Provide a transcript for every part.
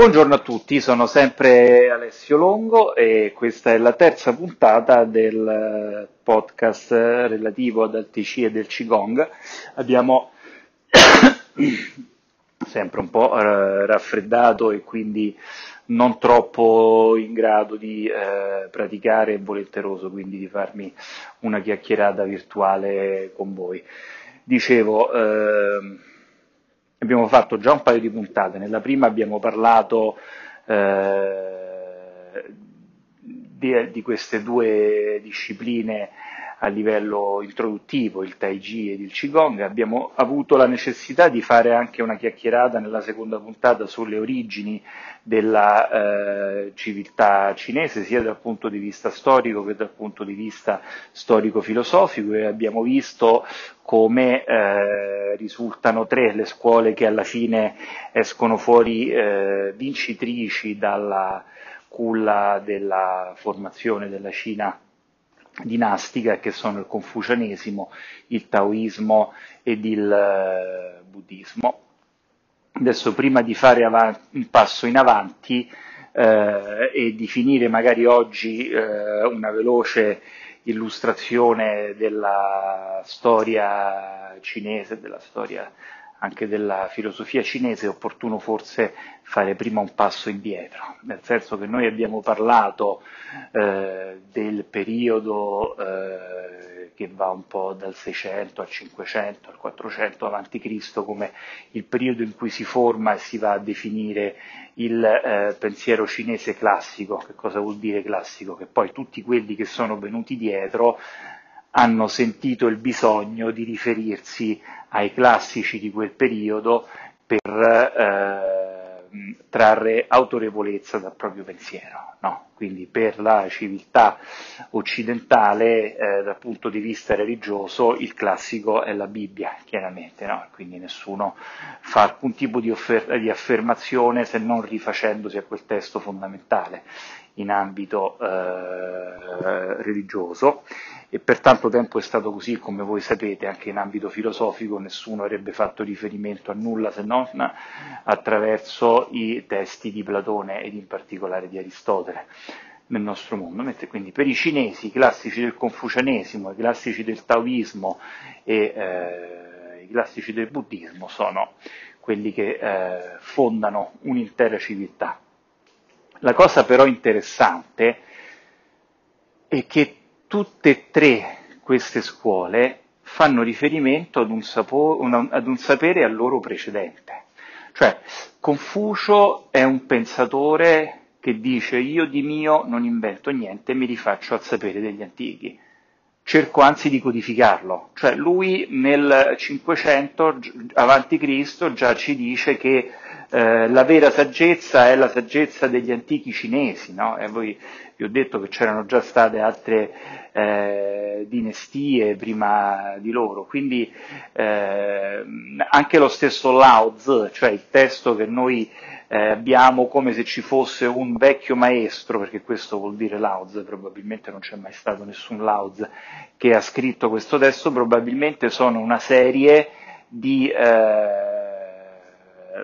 Buongiorno a tutti, sono sempre Alessio Longo e questa è la terza puntata del podcast relativo ad Altic e del Qigong. Abbiamo sempre un po' eh, raffreddato e quindi non troppo in grado di eh, praticare e volenteroso, quindi di farmi una chiacchierata virtuale con voi. Dicevo, eh, abbiamo fatto già un paio di puntate, nella prima abbiamo parlato eh, di, di, queste due discipline a livello introduttivo, il Tai Chi ed il Qigong, abbiamo avuto la necessità di fare anche una chiacchierata nella seconda puntata sulle origini della eh, civiltà cinese, sia dal punto di vista storico che dal punto di vista storico-filosofico e abbiamo visto come eh, risultano tre le scuole che alla fine escono fuori eh, vincitrici dalla culla della formazione della Cina dinastica che sono il confucianesimo, il taoismo ed il eh, buddismo. Adesso prima di fare avanti, un passo in avanti eh, e di finire magari oggi eh, una veloce illustrazione della storia cinese, della storia anche della filosofia cinese, è opportuno forse fare prima un passo indietro, nel senso che noi abbiamo parlato eh, del periodo eh, che va un po' dal 600 al 500 al 400 a.C. come il periodo in cui si forma e si va a definire il eh, pensiero cinese classico. Che cosa vuol dire classico? Che poi tutti quelli che sono venuti dietro hanno sentito il bisogno di riferirsi ai classici di quel periodo per eh, trarre autorevolezza dal proprio pensiero. No? Quindi per la civiltà occidentale, eh, dal punto di vista religioso, il classico è la Bibbia, chiaramente, no? quindi nessuno fa alcun tipo di, offer- di affermazione se non rifacendosi a quel testo fondamentale in ambito eh, religioso e per tanto tempo è stato così, come voi sapete, anche in ambito filosofico nessuno avrebbe fatto riferimento a nulla se non attraverso i testi di Platone ed in particolare di Aristotele nel nostro mondo. Quindi per i cinesi, i classici del confucianesimo, i classici del taoismo e eh, i classici del buddismo sono quelli che eh, fondano un'intera civiltà. La cosa però interessante è che tutte e tre queste scuole fanno riferimento ad un, sapo, ad un sapere al loro precedente. Cioè, Confucio è un pensatore che dice io di mio non invento niente, mi rifaccio al sapere degli antichi. Cerco anzi di codificarlo, cioè lui nel 500 avanti Cristo già ci dice che eh, la vera saggezza è la saggezza degli antichi cinesi, no? E voi vi ho detto che c'erano già state altre eh, dinastie prima di loro, quindi eh, anche lo stesso Lao Tzu, cioè il testo che noi eh, abbiamo come se ci fosse un vecchio maestro, perché questo vuol dire Lao Tzu, probabilmente non c'è mai stato nessun Lao Tzu che ha scritto questo testo, probabilmente sono una serie di eh,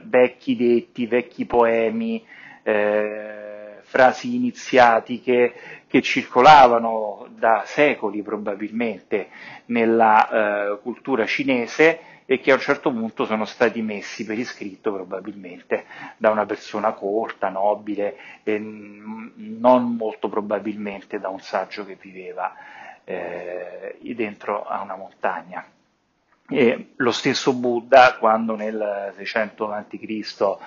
vecchi detti, vecchi poemi, eh, frasi iniziatiche che circolavano da secoli probabilmente nella eh, cultura cinese e che a un certo punto sono stati messi per iscritto probabilmente da una persona corta, nobile e non molto probabilmente da un saggio che viveva eh, dentro a una montagna. E lo stesso Buddha, quando nel 600 a.C.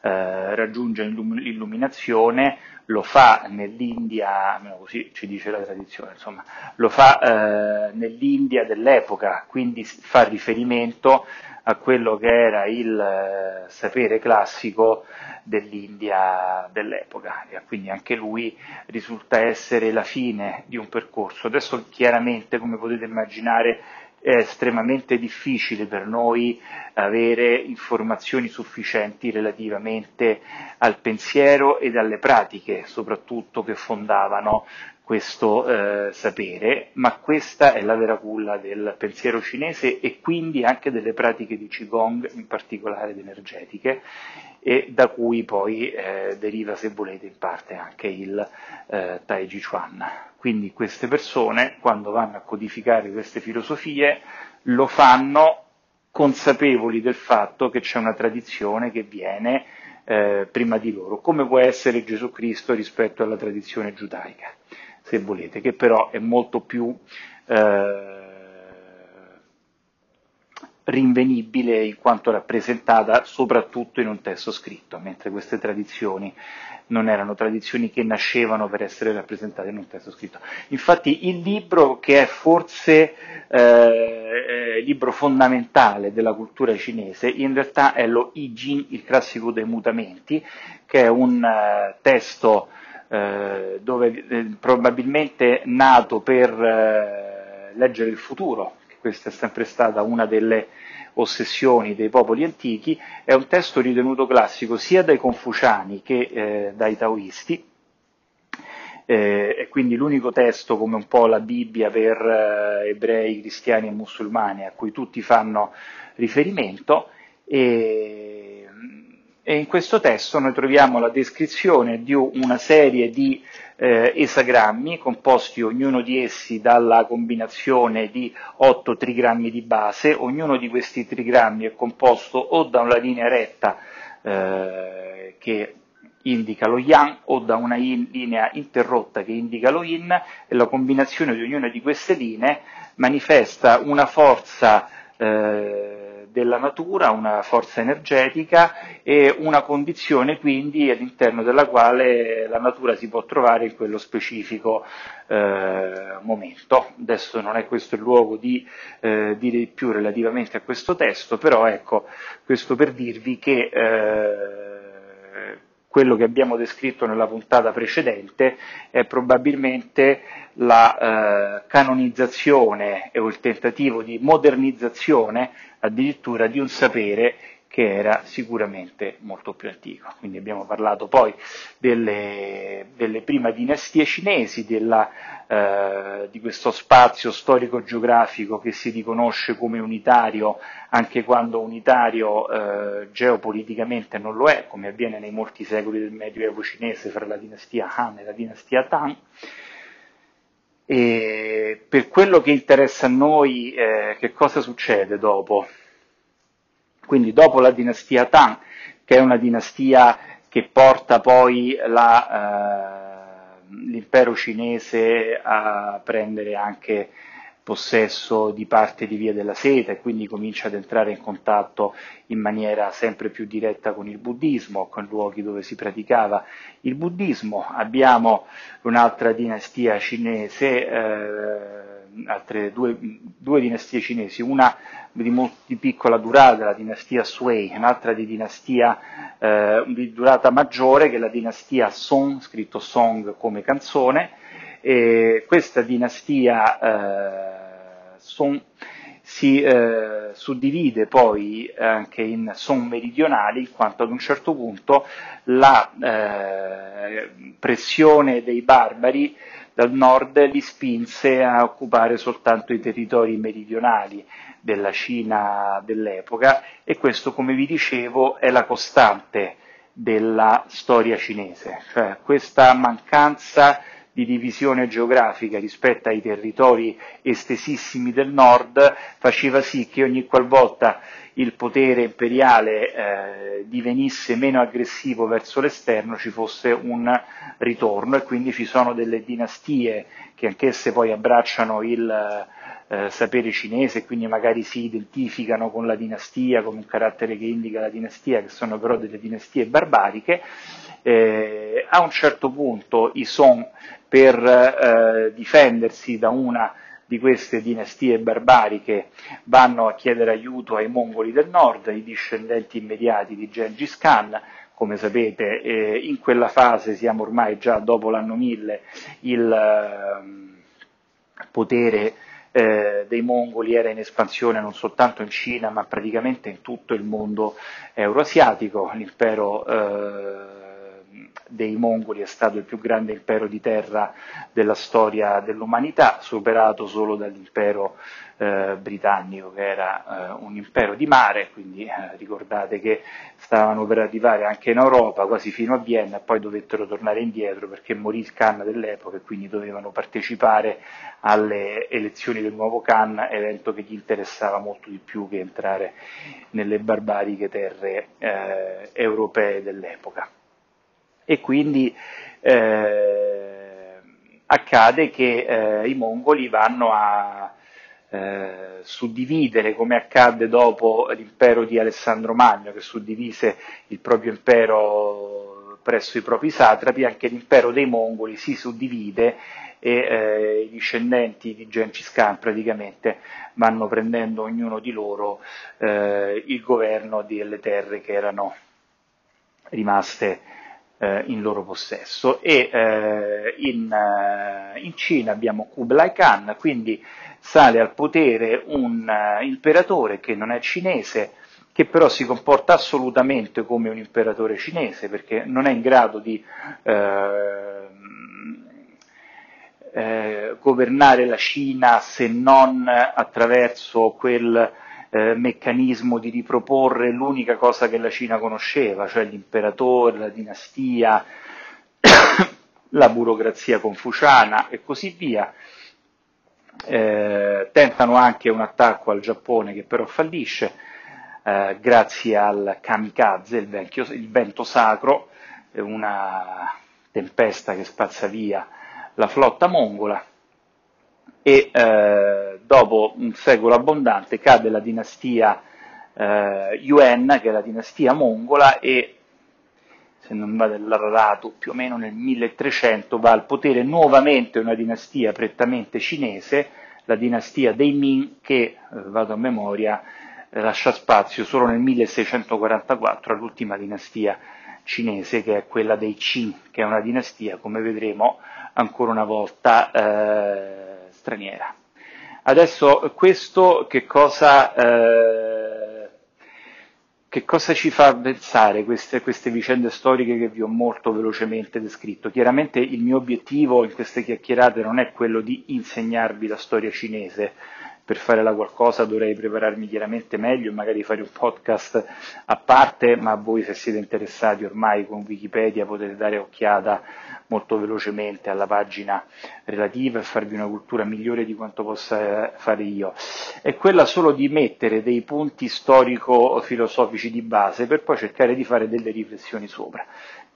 Eh, raggiunge l'illuminazione, lo fa nell'India, almeno così ci dice la tradizione, insomma, lo fa eh, nell'India dell'epoca, quindi fa riferimento a quello che era il eh, sapere classico dell'India dell'epoca quindi anche lui risulta essere la fine di un percorso. Adesso chiaramente, come potete immaginare, è estremamente difficile per noi avere informazioni sufficienti relativamente al pensiero ed alle pratiche, soprattutto che fondavano questo eh, sapere, ma questa è la vera culla del pensiero cinese e quindi anche delle pratiche di Qigong, in particolare energetiche, e da cui poi eh, deriva, se volete, in parte anche il eh, Tai Chi Chuan. Quindi queste persone, quando vanno a codificare queste filosofie, lo fanno consapevoli del fatto che c'è una tradizione che viene eh, prima di loro, come può essere Gesù Cristo rispetto alla tradizione giudaica se volete, che però è molto più eh, rinvenibile in quanto rappresentata soprattutto in un testo scritto, mentre queste tradizioni non erano tradizioni che nascevano per essere rappresentate in un testo scritto. Infatti il libro, che è forse eh, il libro fondamentale della cultura cinese, in realtà è lo I Ching, il classico dei mutamenti, che è un uh, testo eh, dove eh, probabilmente nato per eh, leggere il futuro, questa è sempre stata una delle ossessioni dei popoli antichi, è un testo ritenuto classico sia dai confuciani che eh, dai taoisti, è quindi l'unico testo come un po' la Bibbia per ebrei, cristiani e musulmani a cui tutti fanno riferimento e e in questo testo noi troviamo la descrizione di una serie di eh, esagrammi composti ognuno di essi dalla combinazione di 8 trigrammi di base, ognuno di questi trigrammi è composto o da una linea retta eh, che indica lo yang o da una in, linea interrotta che indica lo yin e la combinazione di ognuna di queste linee manifesta una forza eh, della natura, una forza energetica e una condizione quindi all'interno della quale la natura si può trovare in quello specifico eh, momento. Adesso non è questo il luogo di eh, dire di più relativamente a questo testo, però ecco, questo per dirvi che eh, quello che abbiamo descritto nella puntata precedente è probabilmente la eh, canonizzazione o il tentativo di modernizzazione addirittura di un sapere che era sicuramente molto più antico. Quindi abbiamo parlato poi delle, delle prime dinastie cinesi, della, eh, di questo spazio storico-geografico che si riconosce come unitario anche quando unitario eh, geopoliticamente non lo è, come avviene nei molti secoli del Medioevo cinese fra la dinastia Han e la dinastia Tang. E per quello che interessa a noi, eh, che cosa succede dopo? Quindi dopo la dinastia Tang, che è una dinastia che porta poi la, eh, l'impero cinese a prendere anche possesso di parte di Via della Seta e quindi comincia ad entrare in contatto in maniera sempre più diretta con il buddismo, con luoghi dove si praticava il buddismo. Abbiamo un'altra dinastia cinese, eh, altre due, due, dinastie cinesi, una di, molto, piccola durata, la dinastia Sui, un'altra di dinastia eh, di durata maggiore che è la dinastia Song, scritto Song come canzone, e questa dinastia eh, Song si eh, suddivide poi anche in Song meridionali, in quanto ad un certo punto la eh, pressione dei barbari dal nord li spinse a occupare soltanto i territori meridionali della Cina dell'epoca e questo, come vi dicevo, è la costante della storia cinese, cioè questa mancanza di divisione geografica rispetto ai territori estesissimi del nord faceva sì che ogni qualvolta il potere imperiale eh, divenisse meno aggressivo verso l'esterno ci fosse un ritorno e quindi ci sono delle dinastie che anch'esse poi abbracciano il eh, sapere cinese e quindi magari si identificano con la dinastia, con un carattere che indica la dinastia, che sono però delle dinastie barbariche. Eh, a un certo punto i Song per eh, difendersi da una di queste dinastie barbariche vanno a chiedere aiuto ai mongoli del nord, i discendenti immediati di Gengis Khan, come sapete eh, in quella fase siamo ormai già dopo l'anno 1000, il eh, potere eh, dei mongoli era in espansione non soltanto in Cina ma praticamente in tutto il mondo euroasiatico, l'impero dei mongoli è stato il più grande impero di terra della storia dell'umanità, superato solo dall'impero eh, britannico che era eh, un impero di mare, quindi eh, ricordate che stavano per arrivare anche in Europa, quasi fino a Vienna, e poi dovettero tornare indietro perché morì il Khan dell'epoca e quindi dovevano partecipare alle elezioni del nuovo Khan, evento che gli interessava molto di più che entrare nelle barbariche terre eh, europee dell'epoca. E quindi eh, accade che eh, i mongoli vanno a eh, suddividere, come accadde dopo l'impero di Alessandro Magno, che suddivise il proprio impero presso i propri satrapi, anche l'impero dei Mongoli si suddivide e eh, i discendenti di Gengis Khan praticamente vanno prendendo ognuno di loro eh, il governo delle terre che erano rimaste eh, in loro possesso. E eh, in, eh, in, Cina abbiamo Kublai Khan, quindi sale al potere un uh, imperatore che non è cinese, che però si comporta assolutamente come un imperatore cinese, perché non è in grado di eh, eh, governare la Cina se non attraverso quel eh, meccanismo di riproporre l'unica cosa che la Cina conosceva, cioè l'imperatore, la dinastia, la burocrazia confuciana e così via. Eh, tentano anche un attacco al Giappone che però fallisce eh, grazie al kamikaze, il, vecchio, il vento sacro, una tempesta che spazza via la flotta mongola e eh, dopo un secolo abbondante cade la dinastia eh, Yuan, che è la dinastia mongola, e se non vado errato, più o meno nel 1300 va al potere nuovamente una dinastia prettamente cinese, la dinastia dei Ming, che, eh, vado a memoria, lascia spazio solo nel 1644 all'ultima dinastia cinese, che è quella dei Qin, che è una dinastia, come vedremo, ancora una volta eh, straniera. Adesso questo che cosa... Eh, che cosa ci fa pensare queste, queste, vicende storiche che vi ho molto velocemente descritto? Chiaramente il mio obiettivo in queste chiacchierate non è quello di insegnarvi la storia cinese, per fare la qualcosa dovrei prepararmi chiaramente meglio e magari fare un podcast a parte, ma voi se siete interessati ormai con Wikipedia potete dare occhiata molto velocemente alla pagina relativa e farvi una cultura migliore di quanto possa fare io. È quella solo di mettere dei punti storico-filosofici di base per poi cercare di fare delle riflessioni sopra.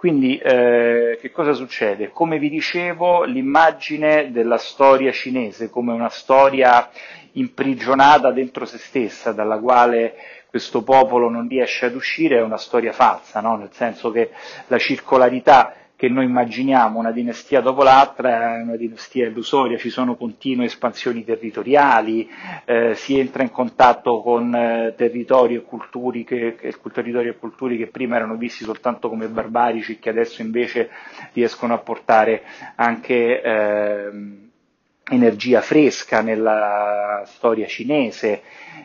Quindi eh, che cosa succede? Come vi dicevo, l'immagine della storia cinese come una storia imprigionata dentro se stessa, dalla quale questo popolo non riesce ad uscire, è una storia falsa, no? nel senso che la circolarità che noi immaginiamo una dinastia dopo l'altra è una dinastia illusoria, ci sono continue espansioni territoriali, eh, si entra in contatto con eh, territori, e culturi che, e culturi che prima erano visti soltanto come barbarici, che adesso invece riescono a portare anche eh, energia fresca nella storia cinese.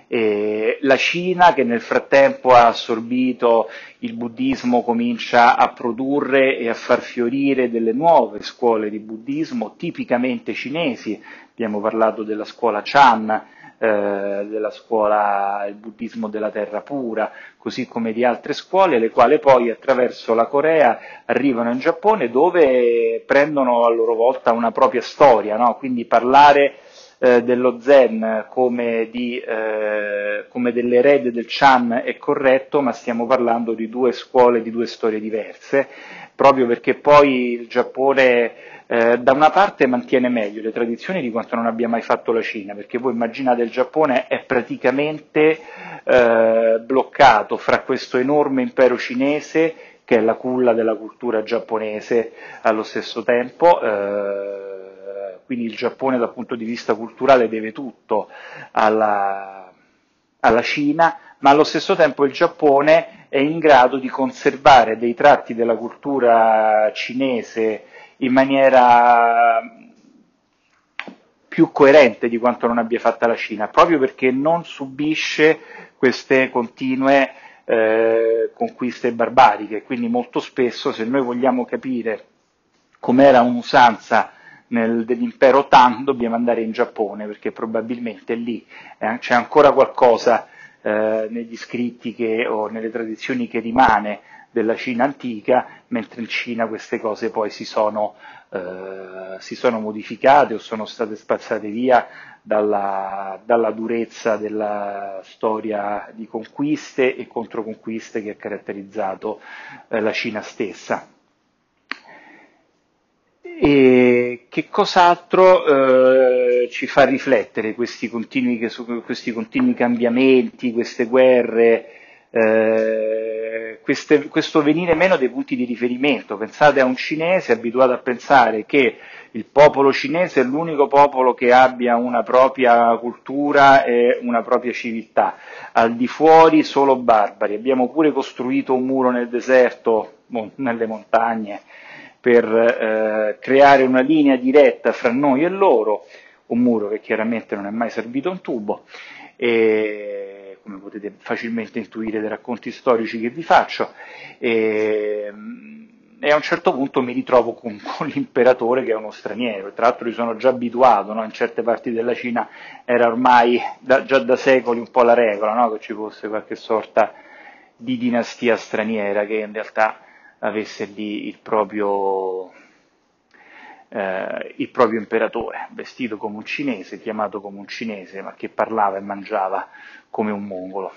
Eh, la Cina che nel frattempo ha assorbito il buddismo comincia a produrre e a far fiorire delle nuove scuole di buddismo tipicamente cinesi, abbiamo parlato della scuola Chan, eh, della scuola il buddismo della terra pura, così come di altre scuole, le quali poi attraverso la Corea arrivano in Giappone dove prendono a loro volta una propria storia, no? quindi parlare eh, dello Zen come, di, eh, come dell'erede del Chan è corretto, ma stiamo parlando di due scuole, di due storie diverse, proprio perché poi il Giappone eh, da una parte mantiene meglio le tradizioni di quanto non abbia mai fatto la Cina, perché voi immaginate il Giappone è praticamente eh, bloccato fra questo enorme impero cinese che è la culla della cultura giapponese allo stesso tempo, eh, quindi il Giappone dal punto di vista culturale deve tutto alla, alla Cina, ma allo stesso tempo il Giappone è in grado di conservare dei tratti della cultura cinese in maniera più coerente di quanto non abbia fatta la Cina, proprio perché non subisce queste continue eh, conquiste barbariche, quindi molto spesso se noi vogliamo capire com'era un'usanza nel, dell'impero Tang dobbiamo andare in Giappone perché probabilmente lì eh, c'è ancora qualcosa eh, negli scritti che, o nelle tradizioni che rimane della Cina antica, mentre in Cina queste cose poi si sono, eh, si sono modificate o sono state spazzate via dalla, dalla, durezza della storia di conquiste e controconquiste che ha caratterizzato eh, la Cina stessa. E che cos'altro eh, ci fa riflettere questi continui, questi continui cambiamenti, queste guerre, eh, queste, questo venire meno dei punti di riferimento? Pensate a un cinese abituato a pensare che il popolo cinese è l'unico popolo che abbia una propria cultura e una propria civiltà, al di fuori solo barbari. Abbiamo pure costruito un muro nel deserto, nelle montagne, per eh, creare una linea diretta fra noi e loro, un muro che chiaramente non è mai servito un tubo, e, come potete facilmente intuire dai racconti storici che vi faccio, e, e a un certo punto mi ritrovo con, con, l'imperatore che è uno straniero, tra l'altro io sono già abituato, no? in certe parti della Cina era ormai da, già da secoli un po' la regola, no? che ci fosse qualche sorta di dinastia straniera che in realtà avesse lì il proprio, eh, il proprio imperatore, vestito come un cinese, chiamato come un cinese, ma che parlava e mangiava come un mongolo.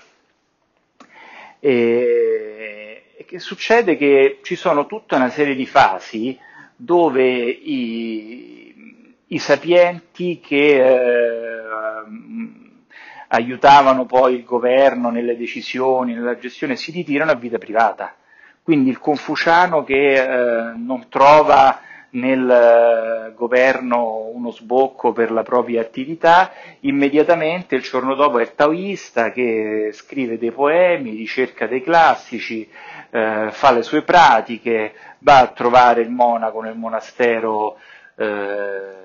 E, e che succede che ci sono tutta una serie di fasi dove i, i sapienti che eh, aiutavano poi il governo nelle decisioni, nella gestione, si ritirano a vita privata quindi il confuciano che eh, non trova nel eh, governo uno sbocco per la propria attività, immediatamente il giorno dopo è taoista che scrive dei poemi, ricerca dei classici, eh, fa le sue pratiche, va a trovare il monaco nel monastero eh,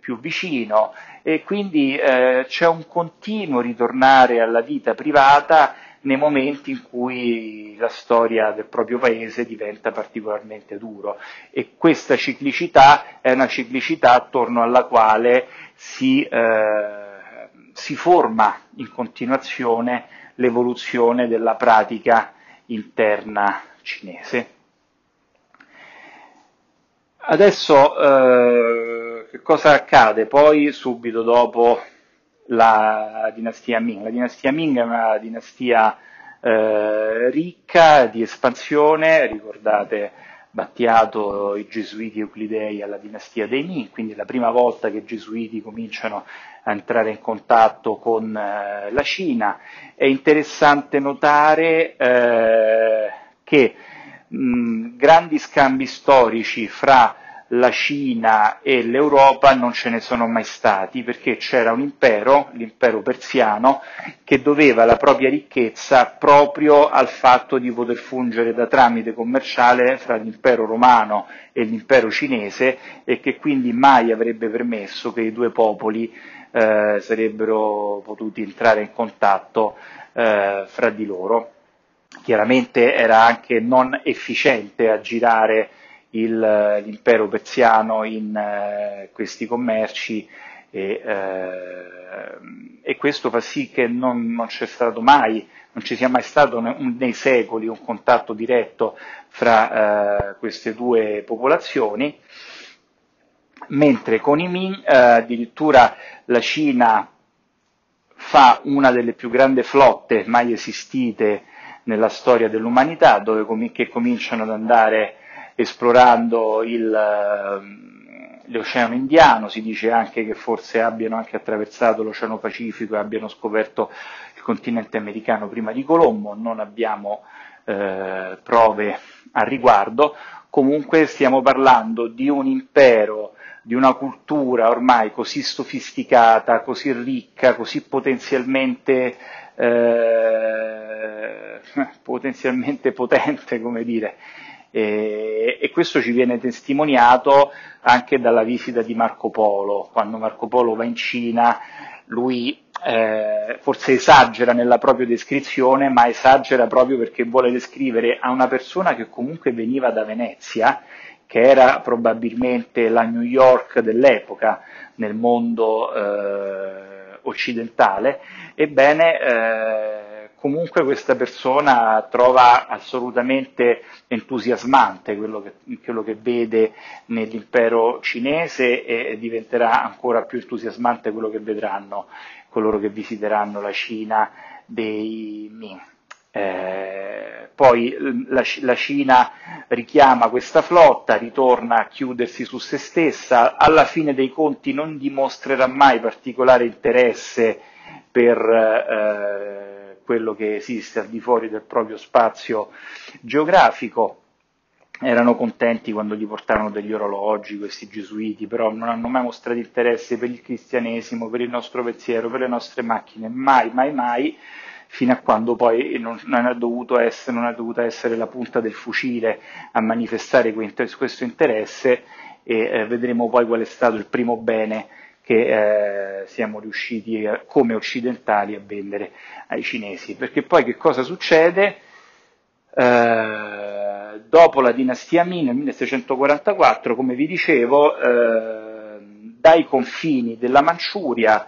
più vicino. E quindi eh, c'è un continuo ritornare alla vita privata nei momenti in cui la storia del proprio paese diventa particolarmente duro e questa ciclicità è una ciclicità attorno alla quale si, eh, si forma in continuazione l'evoluzione della pratica interna cinese. Adesso eh, che cosa accade poi subito dopo la dinastia Ming. La dinastia Ming è una dinastia eh, ricca di espansione, ricordate Battiato i gesuiti euclidei alla dinastia dei Ming, quindi è la prima volta che i gesuiti cominciano a entrare in contatto con eh, la Cina. È interessante notare eh, che mh, grandi scambi storici fra la Cina e l'Europa non ce ne sono mai stati perché c'era un impero, l'impero persiano, che doveva la propria ricchezza proprio al fatto di poter fungere da tramite commerciale fra l'impero romano e l'impero cinese e che quindi mai avrebbe permesso che i due popoli eh, sarebbero potuti entrare in contatto eh, fra di loro. Chiaramente era anche non efficiente aggirare il, l'impero persiano in eh, questi commerci e, eh, e, questo fa sì che non, non, c'è stato mai, non ci sia mai stato nei secoli un contatto diretto fra eh, queste due popolazioni, mentre con i Ming eh, addirittura la Cina fa una delle più grandi flotte mai esistite nella storia dell'umanità, dove com- che cominciano ad andare esplorando il, ehm, l'Oceano Indiano, si dice anche che forse abbiano anche attraversato l'Oceano Pacifico e abbiano scoperto il continente americano prima di Colombo, non abbiamo eh, prove a riguardo, comunque stiamo parlando di un impero, di una cultura ormai così sofisticata, così ricca, così potenzialmente, eh, potenzialmente potente, come dire, e, e, questo ci viene testimoniato anche dalla visita di Marco Polo. Quando Marco Polo va in Cina, lui eh, forse esagera nella propria descrizione, ma esagera proprio perché vuole descrivere a una persona che comunque veniva da Venezia, che era probabilmente la New York dell'epoca nel mondo eh, occidentale, ebbene eh, comunque questa persona trova assolutamente entusiasmante quello che, quello che, vede nell'impero cinese e diventerà ancora più entusiasmante quello che vedranno coloro che visiteranno la Cina dei Ming. Eh, poi la, la, Cina richiama questa flotta, ritorna a chiudersi su se stessa, alla fine dei conti non dimostrerà mai particolare interesse per eh, quello che esiste al di fuori del proprio spazio geografico. Erano contenti quando gli portarono degli orologi questi gesuiti, però non hanno mai mostrato interesse per il cristianesimo, per il nostro pensiero, per le nostre macchine, mai, mai, mai, fino a quando poi non, non, è, essere, non è dovuta essere la punta del fucile a manifestare questo interesse e eh, vedremo poi qual è stato il primo bene che eh, siamo riusciti a, come occidentali a vendere ai cinesi. Perché poi che cosa succede? Eh, dopo la dinastia Ming nel 1644, come vi dicevo, eh, dai confini della Manciuria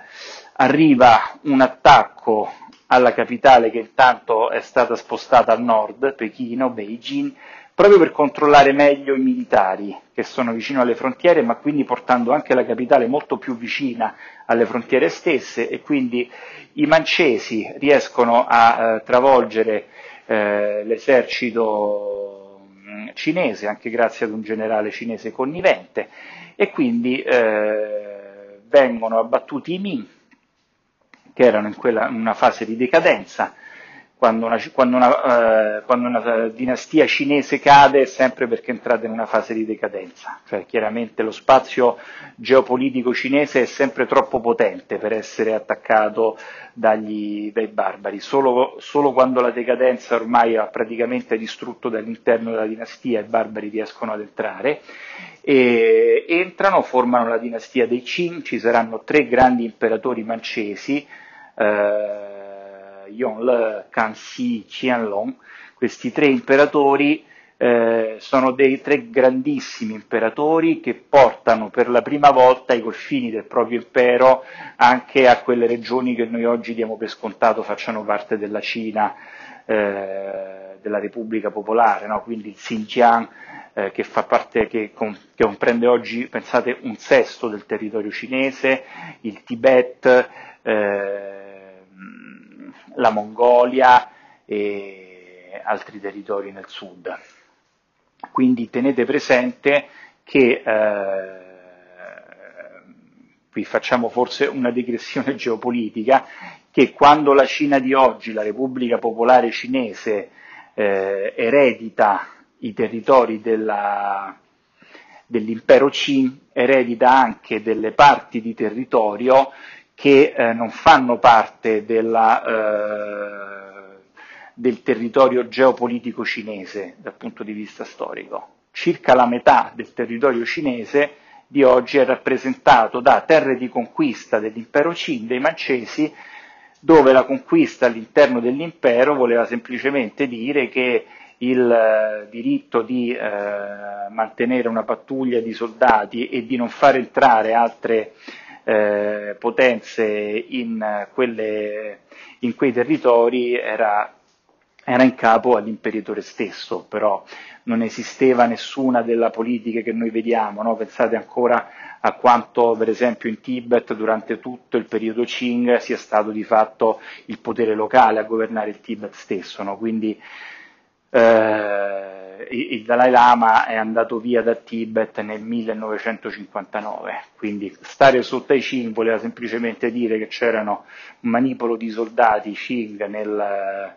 arriva un attacco alla capitale che intanto è stata spostata a nord, Pechino, Beijing, proprio per controllare meglio i militari che sono vicino alle frontiere, ma quindi portando anche la capitale molto più vicina alle frontiere stesse e quindi i mancesi riescono a eh, travolgere eh, l'esercito mm, cinese, anche grazie ad un generale cinese connivente, e quindi eh, vengono abbattuti i Ming, che erano in, quella, una fase di decadenza, quando una, quando, una, eh, quando una, dinastia cinese cade è sempre perché è entrata in una fase di decadenza, cioè chiaramente lo spazio geopolitico cinese è sempre troppo potente per essere attaccato dagli, dai barbari, solo, solo quando la decadenza ormai ha praticamente distrutto dall'interno della dinastia i barbari riescono ad entrare, e entrano, formano la dinastia dei Qing, ci saranno tre grandi imperatori mancesi, eh, Yongle, Kanxi, Qianlong, questi tre imperatori eh, sono dei tre grandissimi imperatori che portano per la prima volta i confini del proprio impero anche a quelle regioni che noi oggi diamo per scontato facciano parte della Cina, eh, della Repubblica Popolare, no? quindi il Xinjiang eh, che parte, che, com- che, comprende oggi, pensate, un sesto del territorio cinese, il Tibet, eh, la Mongolia e altri territori nel sud. Quindi tenete presente che eh, qui facciamo forse una digressione geopolitica, che quando la Cina di oggi, la Repubblica Popolare Cinese, eh, eredita i territori della, dell'impero Qin, eredita anche delle parti di territorio che eh, non fanno parte della, eh, del territorio geopolitico cinese dal punto di vista storico. Circa la metà del territorio cinese di oggi è rappresentato da terre di conquista dell'impero Qin, dei mancesi, dove la conquista all'interno dell'impero voleva semplicemente dire che il eh, diritto di eh, mantenere una pattuglia di soldati e di non far entrare altre eh, potenze in, quelle, in, quei territori era, era in capo all'imperatore stesso, però non esisteva nessuna della politica che noi vediamo, no? pensate ancora a quanto per esempio in Tibet durante tutto il periodo Qing sia stato di fatto il potere locale a governare il Tibet stesso, no? quindi eh, il Dalai Lama è andato via da Tibet nel 1959, quindi stare sotto ai Qing voleva semplicemente dire che c'erano un manipolo di soldati Qing nel,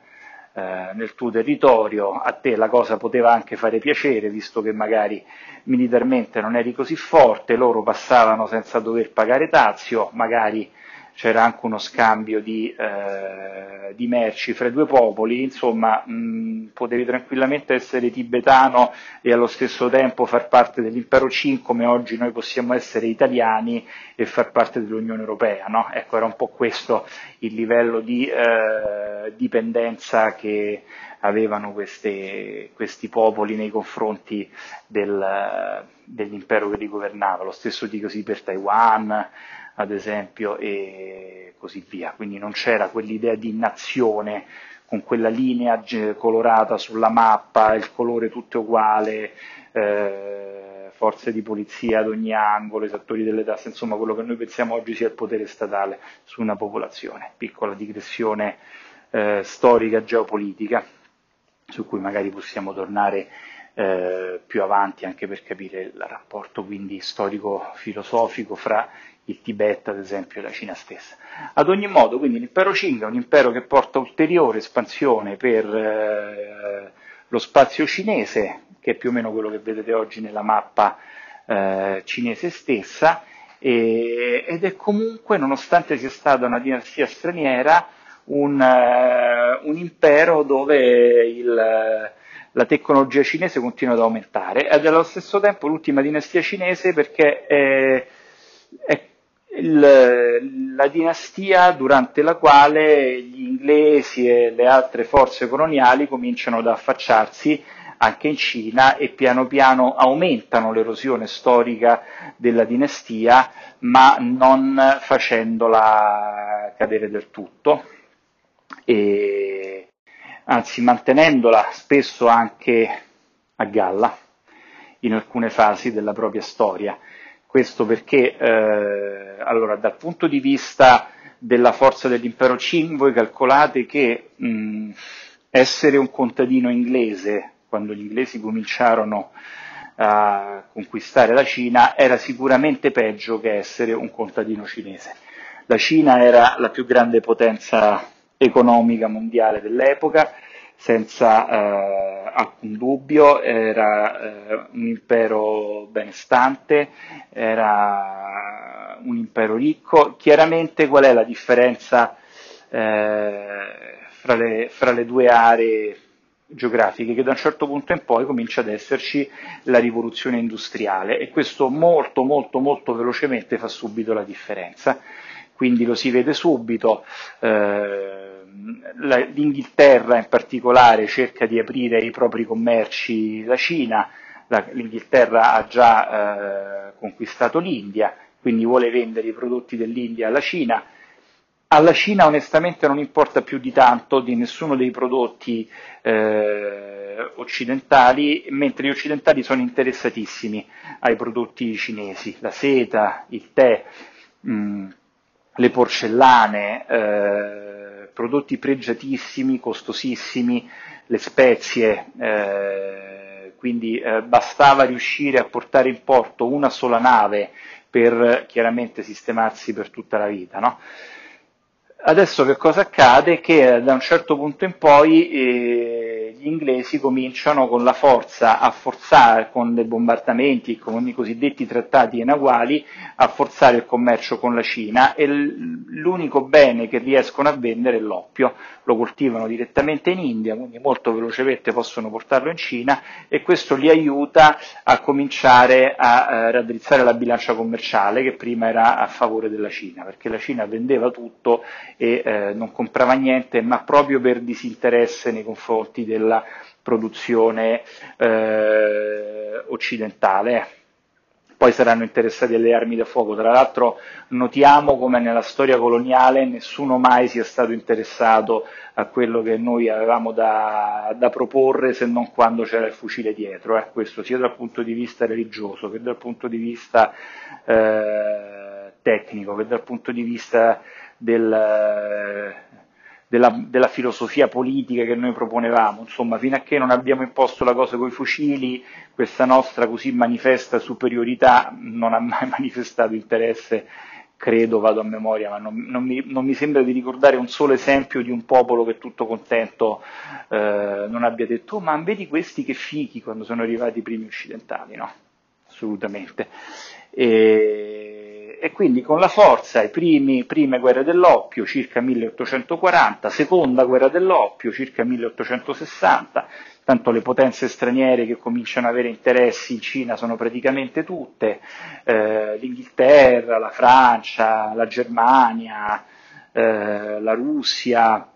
eh, nel tuo territorio, a te la cosa poteva anche fare piacere, visto che magari militarmente non eri così forte, loro passavano senza dover pagare tazio, magari c'era anche uno scambio di, eh, di, merci fra i due popoli, insomma mh, potevi tranquillamente essere tibetano e allo stesso tempo far parte dell'impero Qing come oggi noi possiamo essere italiani e far parte dell'Unione Europea, no? Ecco, era un po' questo il livello di eh, dipendenza che avevano queste, questi popoli nei confronti del, dell'impero che li governava, lo stesso dicasi per Taiwan, ad esempio, e così via. Quindi non c'era quell'idea di nazione con quella linea colorata sulla mappa, il colore tutto uguale, eh, forze di polizia ad ogni angolo, esattori delle tasse, insomma quello che noi pensiamo oggi sia il potere statale su una popolazione. Piccola digressione eh, storica geopolitica su cui magari possiamo tornare eh, più avanti anche per capire il rapporto quindi storico-filosofico fra il Tibet ad esempio e la Cina stessa. Ad ogni modo quindi l'impero Qing è un impero che porta ulteriore espansione per eh, lo spazio cinese, che è più o meno quello che vedete oggi nella mappa eh, cinese stessa, e, ed è comunque, nonostante sia stata una dinastia straniera, un, uh, un impero dove il, la tecnologia cinese continua ad aumentare ed è allo stesso tempo l'ultima dinastia cinese perché è, è il, la dinastia durante la quale gli inglesi e le altre forze coloniali cominciano ad affacciarsi anche in Cina e piano piano aumentano l'erosione storica della dinastia, ma non facendola cadere del tutto. E anzi mantenendola spesso anche a galla in alcune fasi della propria storia. Questo perché, eh, allora, dal punto di vista della forza dell'impero Qing, voi calcolate che mh, essere un contadino inglese, quando gli inglesi cominciarono a conquistare la Cina, era sicuramente peggio che essere un contadino cinese. La Cina era la più grande potenza economica mondiale dell'epoca, senza eh, alcun dubbio, era eh, un impero benestante, era un impero ricco. Chiaramente qual è la differenza eh, fra, le, fra le due aree geografiche, che da un certo punto in poi comincia ad esserci la rivoluzione industriale e questo molto molto molto velocemente fa subito la differenza. Quindi lo si vede subito, eh, l'Inghilterra in particolare cerca di aprire i propri commerci alla Cina, la, l'Inghilterra ha già eh, conquistato l'India, quindi vuole vendere i prodotti dell'India alla Cina. Alla Cina onestamente non importa più di tanto di nessuno dei prodotti eh, occidentali, mentre gli occidentali sono interessatissimi ai prodotti cinesi, la seta, il tè, mh, le porcellane, eh, prodotti pregiatissimi, costosissimi, le spezie, eh, quindi eh, bastava riuscire a portare in porto una sola nave per chiaramente sistemarsi per tutta la vita. No? Adesso che cosa accade? Che eh, da un certo punto in poi eh, gli inglesi cominciano con la forza a forzare, con dei bombardamenti, con i cosiddetti trattati enaguali, a forzare il commercio con la Cina e l'unico bene che riescono a vendere è l'oppio. Lo coltivano direttamente in India, quindi molto velocemente possono portarlo in Cina e questo li aiuta a cominciare a eh, raddrizzare la bilancia commerciale che prima era a favore della Cina, perché la Cina vendeva tutto e eh, non comprava niente, ma proprio per disinteresse nei confronti della produzione eh, occidentale. Poi saranno interessati alle armi da fuoco. Tra l'altro notiamo come nella storia coloniale nessuno mai sia stato interessato a quello che noi avevamo da, da proporre se non quando c'era il fucile dietro. Eh. Questo sia dal punto di vista religioso che dal punto di vista eh, tecnico, che dal punto di vista del, della, della, filosofia politica che noi proponevamo, insomma, fino a che non abbiamo imposto la cosa con i fucili, questa nostra così manifesta superiorità non ha mai manifestato interesse, credo, vado a memoria, ma non, non, mi, non mi, sembra di ricordare un solo esempio di un popolo che tutto contento eh, non abbia detto, oh, ma vedi questi che fichi quando sono arrivati i primi occidentali, no? Assolutamente. E, e quindi con la forza, i primi, prime guerre dell'oppio, circa 1840, seconda guerra dell'oppio, circa 1860, tanto le potenze straniere che cominciano ad avere interessi in Cina sono praticamente tutte, eh, l'Inghilterra, la Francia, la Germania, eh, la Russia,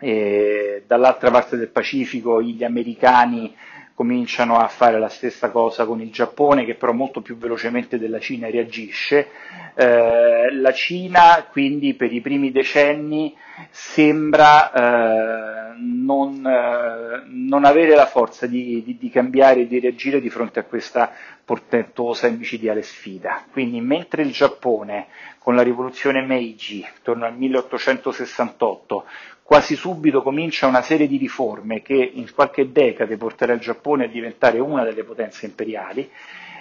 dall'altra parte del Pacifico gli americani cominciano a fare la stessa cosa con il Giappone che però molto più velocemente della Cina reagisce. Eh, la Cina quindi per i primi decenni sembra eh, non, eh, non, avere la forza di, di, di cambiare e di reagire di fronte a questa portentosa e micidiale sfida. Quindi mentre il Giappone con la rivoluzione Meiji, intorno al 1868, quasi subito comincia una serie di riforme che in qualche decade porterà il Giappone a diventare una delle potenze imperiali,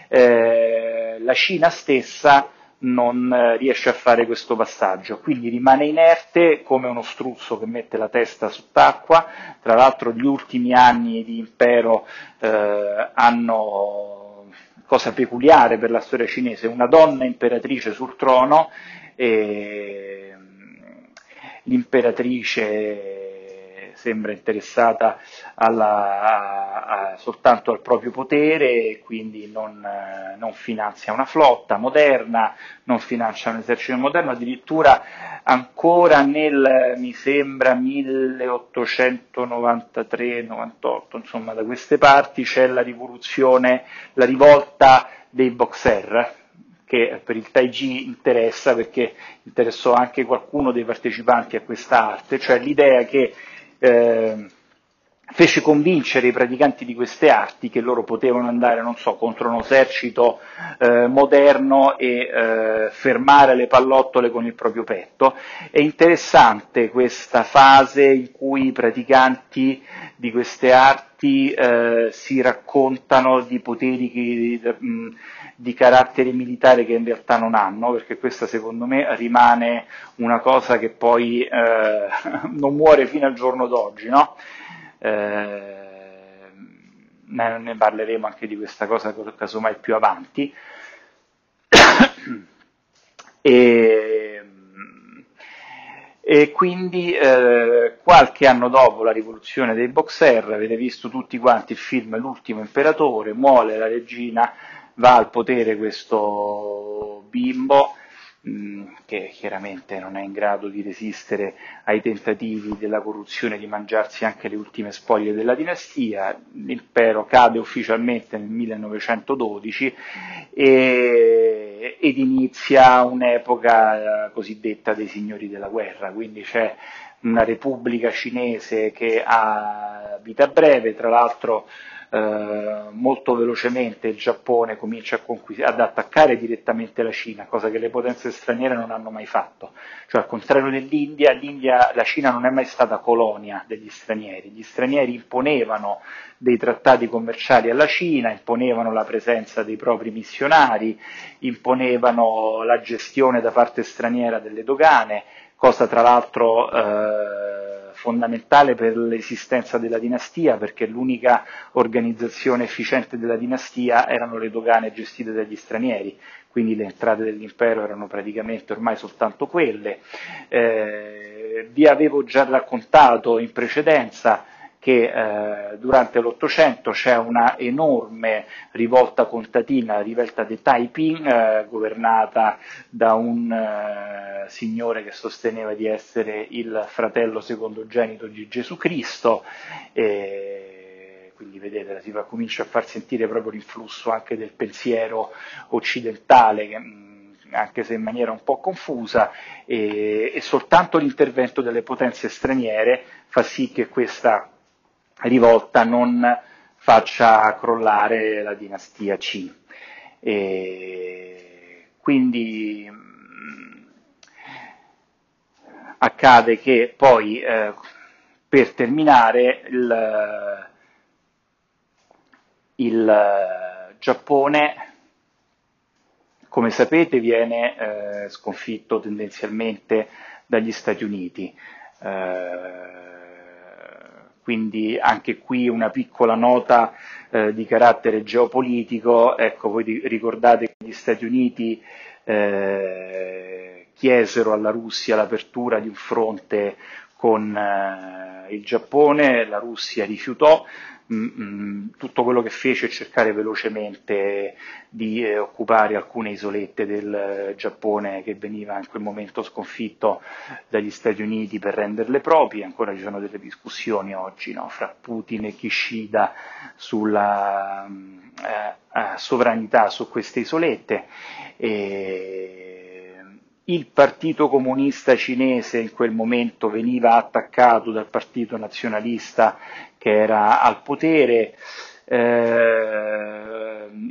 eh, la Cina stessa non eh, riesce a fare questo passaggio, quindi rimane inerte come uno struzzo che mette la testa sott'acqua, tra l'altro gli ultimi anni di impero eh, hanno cosa peculiare per la storia cinese, una donna imperatrice sul trono e l'imperatrice sembra interessata alla, a, a, soltanto al proprio potere e quindi non, non, finanzia una flotta moderna, non finanzia un esercito moderno, addirittura ancora nel, mi sembra, 1893-98, insomma da queste parti c'è la rivoluzione, la rivolta dei boxer, che per il Tai Chi interessa perché interessò anche qualcuno dei partecipanti a questa arte, cioè l'idea che eh, fece convincere i praticanti di queste arti che loro potevano andare, non so, contro un esercito eh, moderno e eh, fermare le pallottole con il proprio petto. È interessante questa fase in cui i praticanti di queste arti eh, si raccontano di poteri che, mh, di carattere militare che in realtà non hanno, perché questa secondo me rimane una cosa che poi eh, non muore fino al giorno d'oggi, no? eh, ne, parleremo anche di questa cosa casomai più avanti. e, e quindi eh, qualche anno dopo la rivoluzione dei boxer, avete visto tutti quanti il film L'ultimo imperatore, muore la regina va al potere questo bimbo mm, che chiaramente non è in grado di resistere ai tentativi della corruzione di mangiarsi anche le ultime spoglie della dinastia, l'impero cade ufficialmente nel 1912 e, ed inizia un'epoca cosiddetta dei signori della guerra, quindi c'è una repubblica cinese che ha vita breve, tra l'altro eh, molto velocemente il Giappone comincia conquist- ad attaccare direttamente la Cina, cosa che le potenze straniere non hanno mai fatto. Cioè, al contrario dell'India, l'India, la Cina non è mai stata colonia degli stranieri. Gli stranieri imponevano dei trattati commerciali alla Cina, imponevano la presenza dei propri missionari, imponevano la gestione da parte straniera delle dogane, cosa tra l'altro eh, fondamentale per l'esistenza della dinastia, perché l'unica organizzazione efficiente della dinastia erano le dogane gestite dagli stranieri, quindi le entrate dell'impero erano praticamente ormai soltanto quelle. Eh, vi avevo già raccontato in precedenza che eh, durante l'Ottocento c'è una enorme rivolta contadina, la rivolta di Taiping, eh, governata da un eh, signore che sosteneva di essere il fratello secondogenito di Gesù Cristo. quindi vedete, si va, comincia a far sentire proprio l'influsso anche del pensiero occidentale, che, anche se in maniera un po' confusa, e, e soltanto l'intervento delle potenze straniere fa sì che questa rivolta non faccia crollare la dinastia C. E quindi mh, accade che poi eh, per terminare il, il Giappone come sapete viene eh, sconfitto tendenzialmente dagli Stati Uniti. Eh, quindi anche qui una piccola nota eh, di carattere geopolitico, ecco voi ricordate che gli Stati Uniti eh, chiesero alla Russia l'apertura di un fronte con eh, il Giappone, la Russia rifiutò, tutto quello che fece è cercare velocemente di eh, occupare alcune isolette del eh, Giappone che veniva in quel momento sconfitto dagli Stati Uniti per renderle proprie, ancora ci sono delle discussioni oggi no, fra Putin e Kishida sulla mm, eh, eh, sovranità su queste isolette. E il partito comunista cinese in quel momento veniva attaccato dal partito nazionalista che era al potere, eh,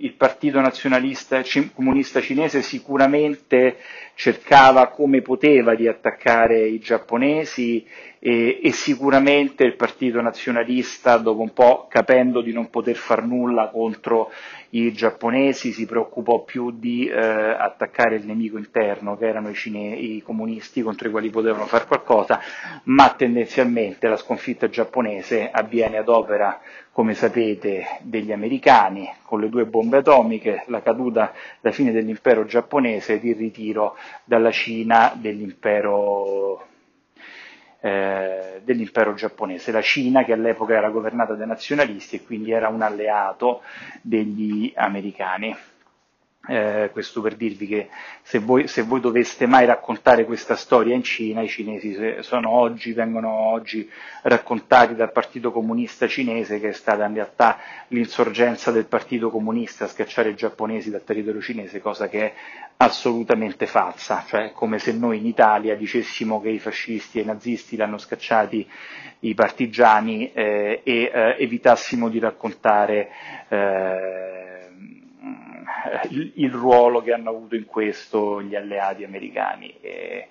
il partito nazionalista comunista cinese sicuramente cercava come poteva di attaccare i giapponesi e, e, sicuramente il partito nazionalista, dopo un po' capendo di non poter far nulla contro i giapponesi, si preoccupò più di eh, attaccare il nemico interno, che erano i, cine- i comunisti contro i quali potevano fare qualcosa, ma tendenzialmente la sconfitta giapponese avviene ad opera, come sapete, degli americani, con le due bombe atomiche, la caduta, la fine dell'impero giapponese ed il ritiro dalla Cina dell'impero eh, dell'impero giapponese, la Cina che all'epoca era governata dai nazionalisti e quindi era un alleato degli americani. Eh, questo per dirvi che se voi, se voi, doveste mai raccontare questa storia in Cina, i cinesi oggi, vengono oggi raccontati dal Partito Comunista Cinese, che è stata in realtà l'insorgenza del Partito Comunista a schiacciare i giapponesi dal territorio cinese, cosa che è assolutamente falsa, cioè come se noi in Italia dicessimo che i fascisti e i nazisti l'hanno scacciati i partigiani eh, e eh, evitassimo di raccontare eh, il, il, ruolo che hanno avuto in questo gli alleati americani e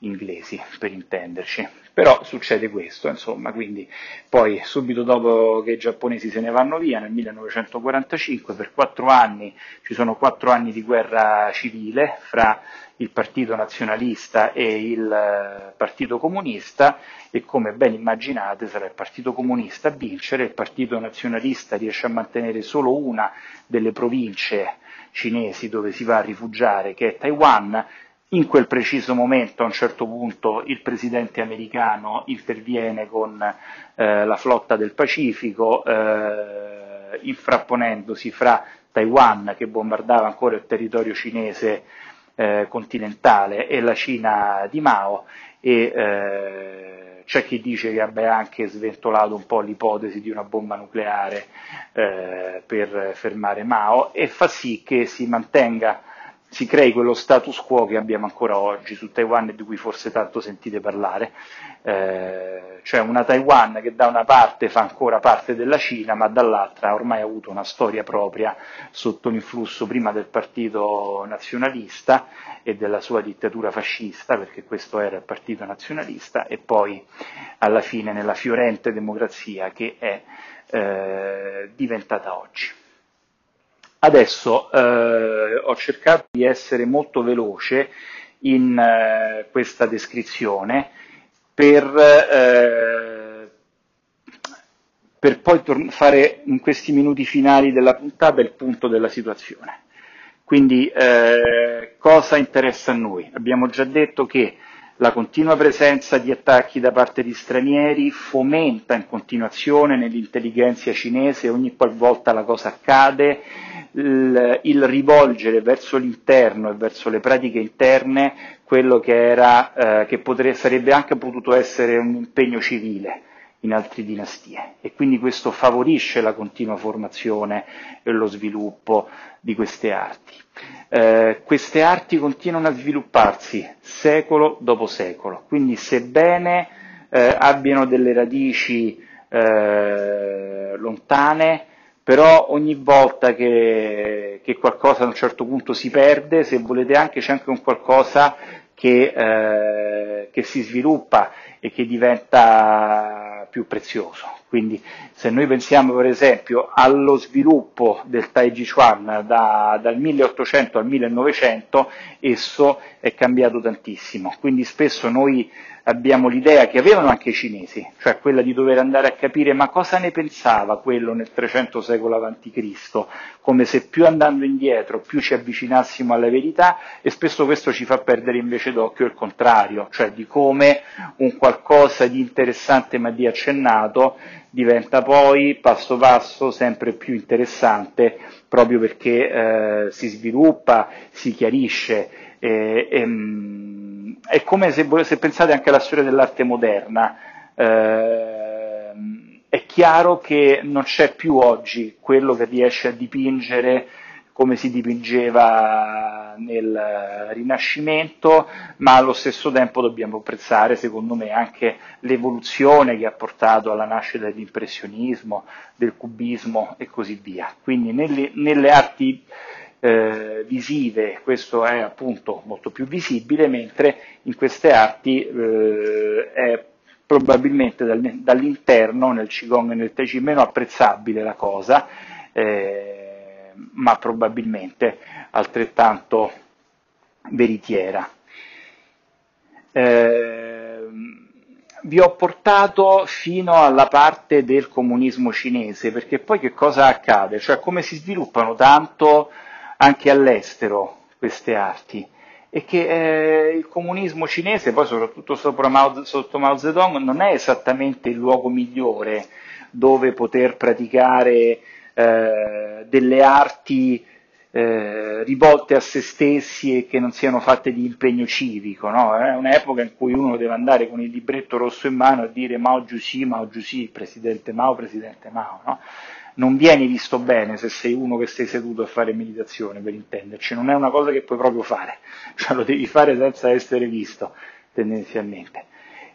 inglesi, per intenderci. Però succede questo, insomma, quindi poi subito dopo che i giapponesi se ne vanno via, nel 1945, per quattro anni ci sono quattro anni di guerra civile fra il partito nazionalista e il eh, partito comunista e come ben immaginate sarà il partito comunista a vincere, il partito nazionalista riesce a mantenere solo una delle province cinesi dove si va a rifugiare, che è Taiwan, in quel preciso momento, a un certo punto, il presidente americano interviene con eh, la flotta del Pacifico, eh, infrapponendosi fra Taiwan, che bombardava ancora il territorio cinese eh, continentale, e la Cina di Mao, e eh, c'è chi dice che abbia anche sventolato un po' l'ipotesi di una bomba nucleare eh, per fermare Mao, e fa sì che si mantenga si crei quello status quo che abbiamo ancora oggi su Taiwan e di cui forse tanto sentite parlare, eh, cioè una Taiwan che da una parte fa ancora parte della Cina ma dall'altra ha ormai avuto una storia propria sotto l'influsso prima del partito nazionalista e della sua dittatura fascista, perché questo era il partito nazionalista, e poi alla fine nella fiorente democrazia che è eh, diventata oggi. Adesso eh, ho cercato di essere molto veloce in eh, questa descrizione per, eh, per poi tor- fare in questi minuti finali della puntata il punto della situazione. Quindi eh, cosa interessa a noi? Abbiamo già detto che la continua presenza di attacchi da parte di stranieri fomenta in continuazione nell'intelligenza cinese ogni qualvolta la cosa accade il, il rivolgere verso l'interno e verso le pratiche interne quello che, era, eh, che potrebbe, sarebbe anche potuto essere un impegno civile in altre dinastie e quindi questo favorisce la continua formazione e lo sviluppo di queste arti. Eh, queste arti continuano a svilupparsi secolo dopo secolo, quindi sebbene eh, abbiano delle radici eh, lontane, però ogni volta che, che, qualcosa a un certo punto si perde, se volete anche c'è anche un qualcosa che, eh, che si sviluppa e che diventa più prezioso. Quindi se noi pensiamo per esempio allo sviluppo del Taiji Chuan da, dal 1800 al 1900, esso è cambiato tantissimo. Quindi spesso noi abbiamo l'idea che avevano anche i cinesi, cioè quella di dover andare a capire ma cosa ne pensava quello nel 300 secolo a.C., come se più andando indietro più ci avvicinassimo alla verità e spesso questo ci fa perdere invece d'occhio il contrario, cioè di come un qualcosa di interessante ma di accennato diventa poi passo passo sempre più interessante proprio perché eh, si sviluppa, si chiarisce. E, e, è come se, se, pensate anche alla storia dell'arte moderna, eh, è chiaro che non c'è più oggi quello che riesce a dipingere come si dipingeva nel Rinascimento, ma allo stesso tempo dobbiamo apprezzare, secondo me, anche l'evoluzione che ha portato alla nascita dell'impressionismo, del cubismo e così via. Quindi nelle, nelle arti eh, visive questo è appunto molto più visibile, mentre in queste arti eh, è probabilmente dal, dall'interno, nel Qigong e nel Tai Chi, meno apprezzabile la cosa, eh, ma probabilmente altrettanto veritiera. Eh, vi ho portato fino alla parte del comunismo cinese, perché poi che cosa accade? Cioè come si sviluppano tanto anche all'estero queste arti e che eh, il comunismo cinese, poi soprattutto Mao, sotto Mao Zedong, non è esattamente il luogo migliore dove poter praticare eh, delle arti eh, rivolte a se stessi e che non siano fatte di impegno civico. No? È un'epoca in cui uno deve andare con il libretto rosso in mano e dire Mao Giusi, Mao Giusi, presidente Mao, presidente Mao. No? non vieni visto bene se sei uno che sei seduto a fare meditazione, per intenderci, non è una cosa che puoi proprio fare, cioè lo devi fare senza essere visto, tendenzialmente.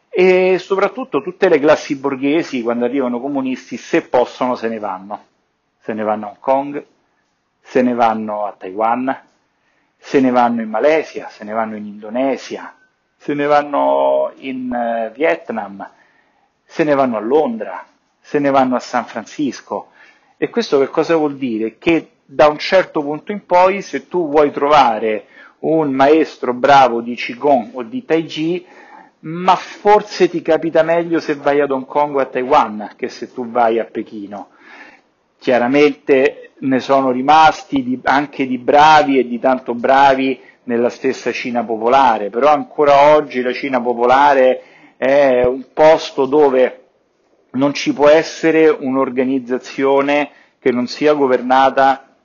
E soprattutto tutte le classi borghesi, quando arrivano comunisti, se possono se ne vanno. Se ne vanno a Hong Kong, se ne vanno a Taiwan, se ne vanno in Malesia, se ne vanno in Indonesia, se ne vanno in eh, Vietnam, se ne vanno a Londra, se ne vanno a San Francisco, e questo che cosa vuol dire? Che da un certo punto in poi, se tu vuoi trovare un maestro bravo di Qigong o di Tai Chi, ma forse ti capita meglio se vai ad Hong Kong o a Taiwan che se tu vai a Pechino. Chiaramente ne sono rimasti di, anche di bravi e di tanto bravi nella stessa Cina popolare, però ancora oggi la Cina popolare è un posto dove non ci può essere un'organizzazione che non sia governata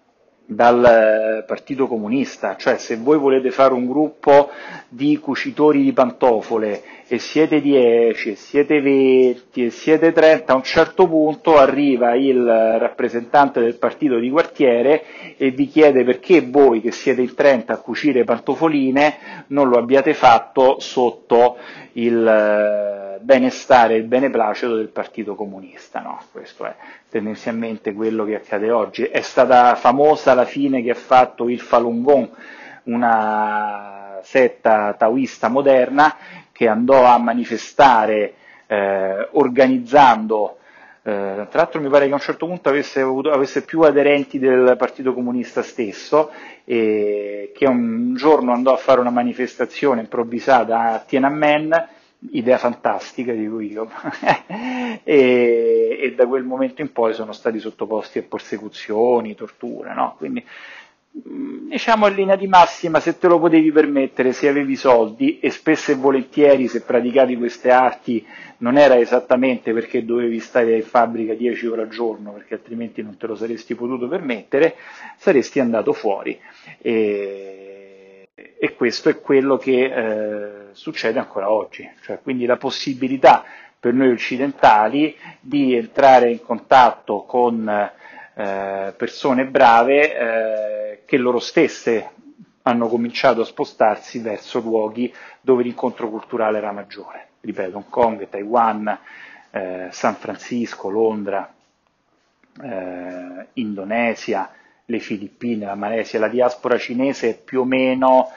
dal eh, Partito Comunista, cioè se voi volete fare un gruppo di cucitori di pantofole e siete 10, e siete 20, e siete 30, a un certo punto arriva il rappresentante del partito di quartiere e vi chiede perché voi che siete in 30 a cucire pantofoline non lo abbiate fatto sotto il eh, benestare e il beneplacito del Partito Comunista. No? Questo è tendenzialmente quello che accade oggi. È stata famosa la fine che ha fatto il Falun Gong, una setta taoista moderna che andò a manifestare eh, organizzando eh, tra l'altro mi pare che a un certo punto avesse, avuto, avesse più aderenti del Partito Comunista stesso, e che un giorno andò a fare una manifestazione improvvisata a Tiananmen, idea fantastica, dico io, e, e, da quel momento in poi sono stati sottoposti a persecuzioni, torture, no? Quindi diciamo in linea di massima se te lo potevi permettere, se avevi soldi e spesso e volentieri se praticavi queste arti non era esattamente perché dovevi stare in fabbrica 10 ore al giorno perché altrimenti non te lo saresti potuto permettere, saresti andato fuori. E, e questo è quello che eh, succede ancora oggi, cioè, quindi la possibilità per noi occidentali di entrare in contatto con eh, persone brave eh, che loro stesse hanno cominciato a spostarsi verso luoghi dove l'incontro culturale era maggiore. Ripeto, Hong Kong, Taiwan, eh, San Francisco, Londra, eh, Indonesia, le Filippine, la Malesia, la diaspora cinese è più o meno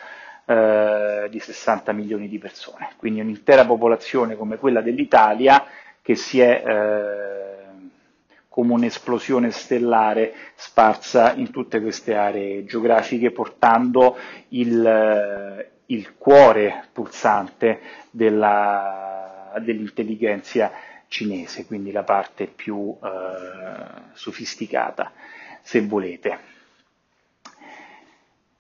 eh, di 60 milioni di persone, quindi un'intera popolazione come quella dell'Italia che si è come un'esplosione stellare sparsa in tutte queste aree geografiche, portando il, il cuore pulsante della, dell'intelligenza cinese, quindi la parte più eh, sofisticata, se volete.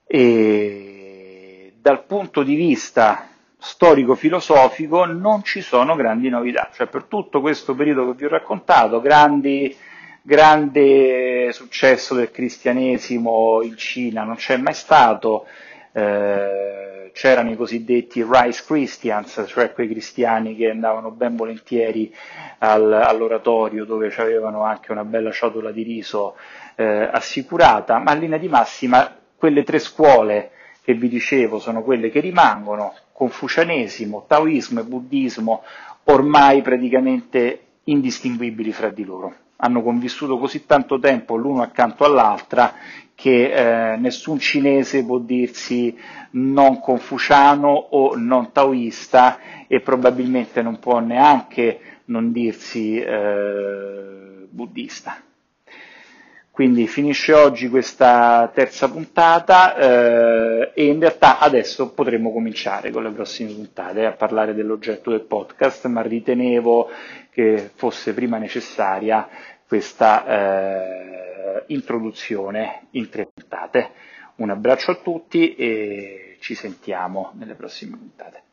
E dal punto di vista storico-filosofico non ci sono grandi novità, cioè per tutto questo periodo che vi ho raccontato, grandi, grande successo del cristianesimo in Cina non c'è mai stato, eh, c'erano i cosiddetti rice Christians, cioè quei cristiani che andavano ben volentieri al, all'oratorio dove avevano anche una bella ciotola di riso eh, assicurata, ma in linea di massima quelle tre scuole che vi dicevo sono quelle che rimangono, confucianesimo, taoismo e buddismo, ormai praticamente indistinguibili fra di loro. Hanno convissuto così tanto tempo l'uno accanto all'altra che eh, nessun cinese può dirsi non confuciano o non taoista e probabilmente non può neanche non dirsi eh, buddista. Quindi finisce oggi questa terza puntata eh, e in realtà adesso potremmo cominciare con le prossime puntate a parlare dell'oggetto del podcast, ma ritenevo che fosse prima necessaria questa eh, introduzione in tre puntate. Un abbraccio a tutti e ci sentiamo nelle prossime puntate.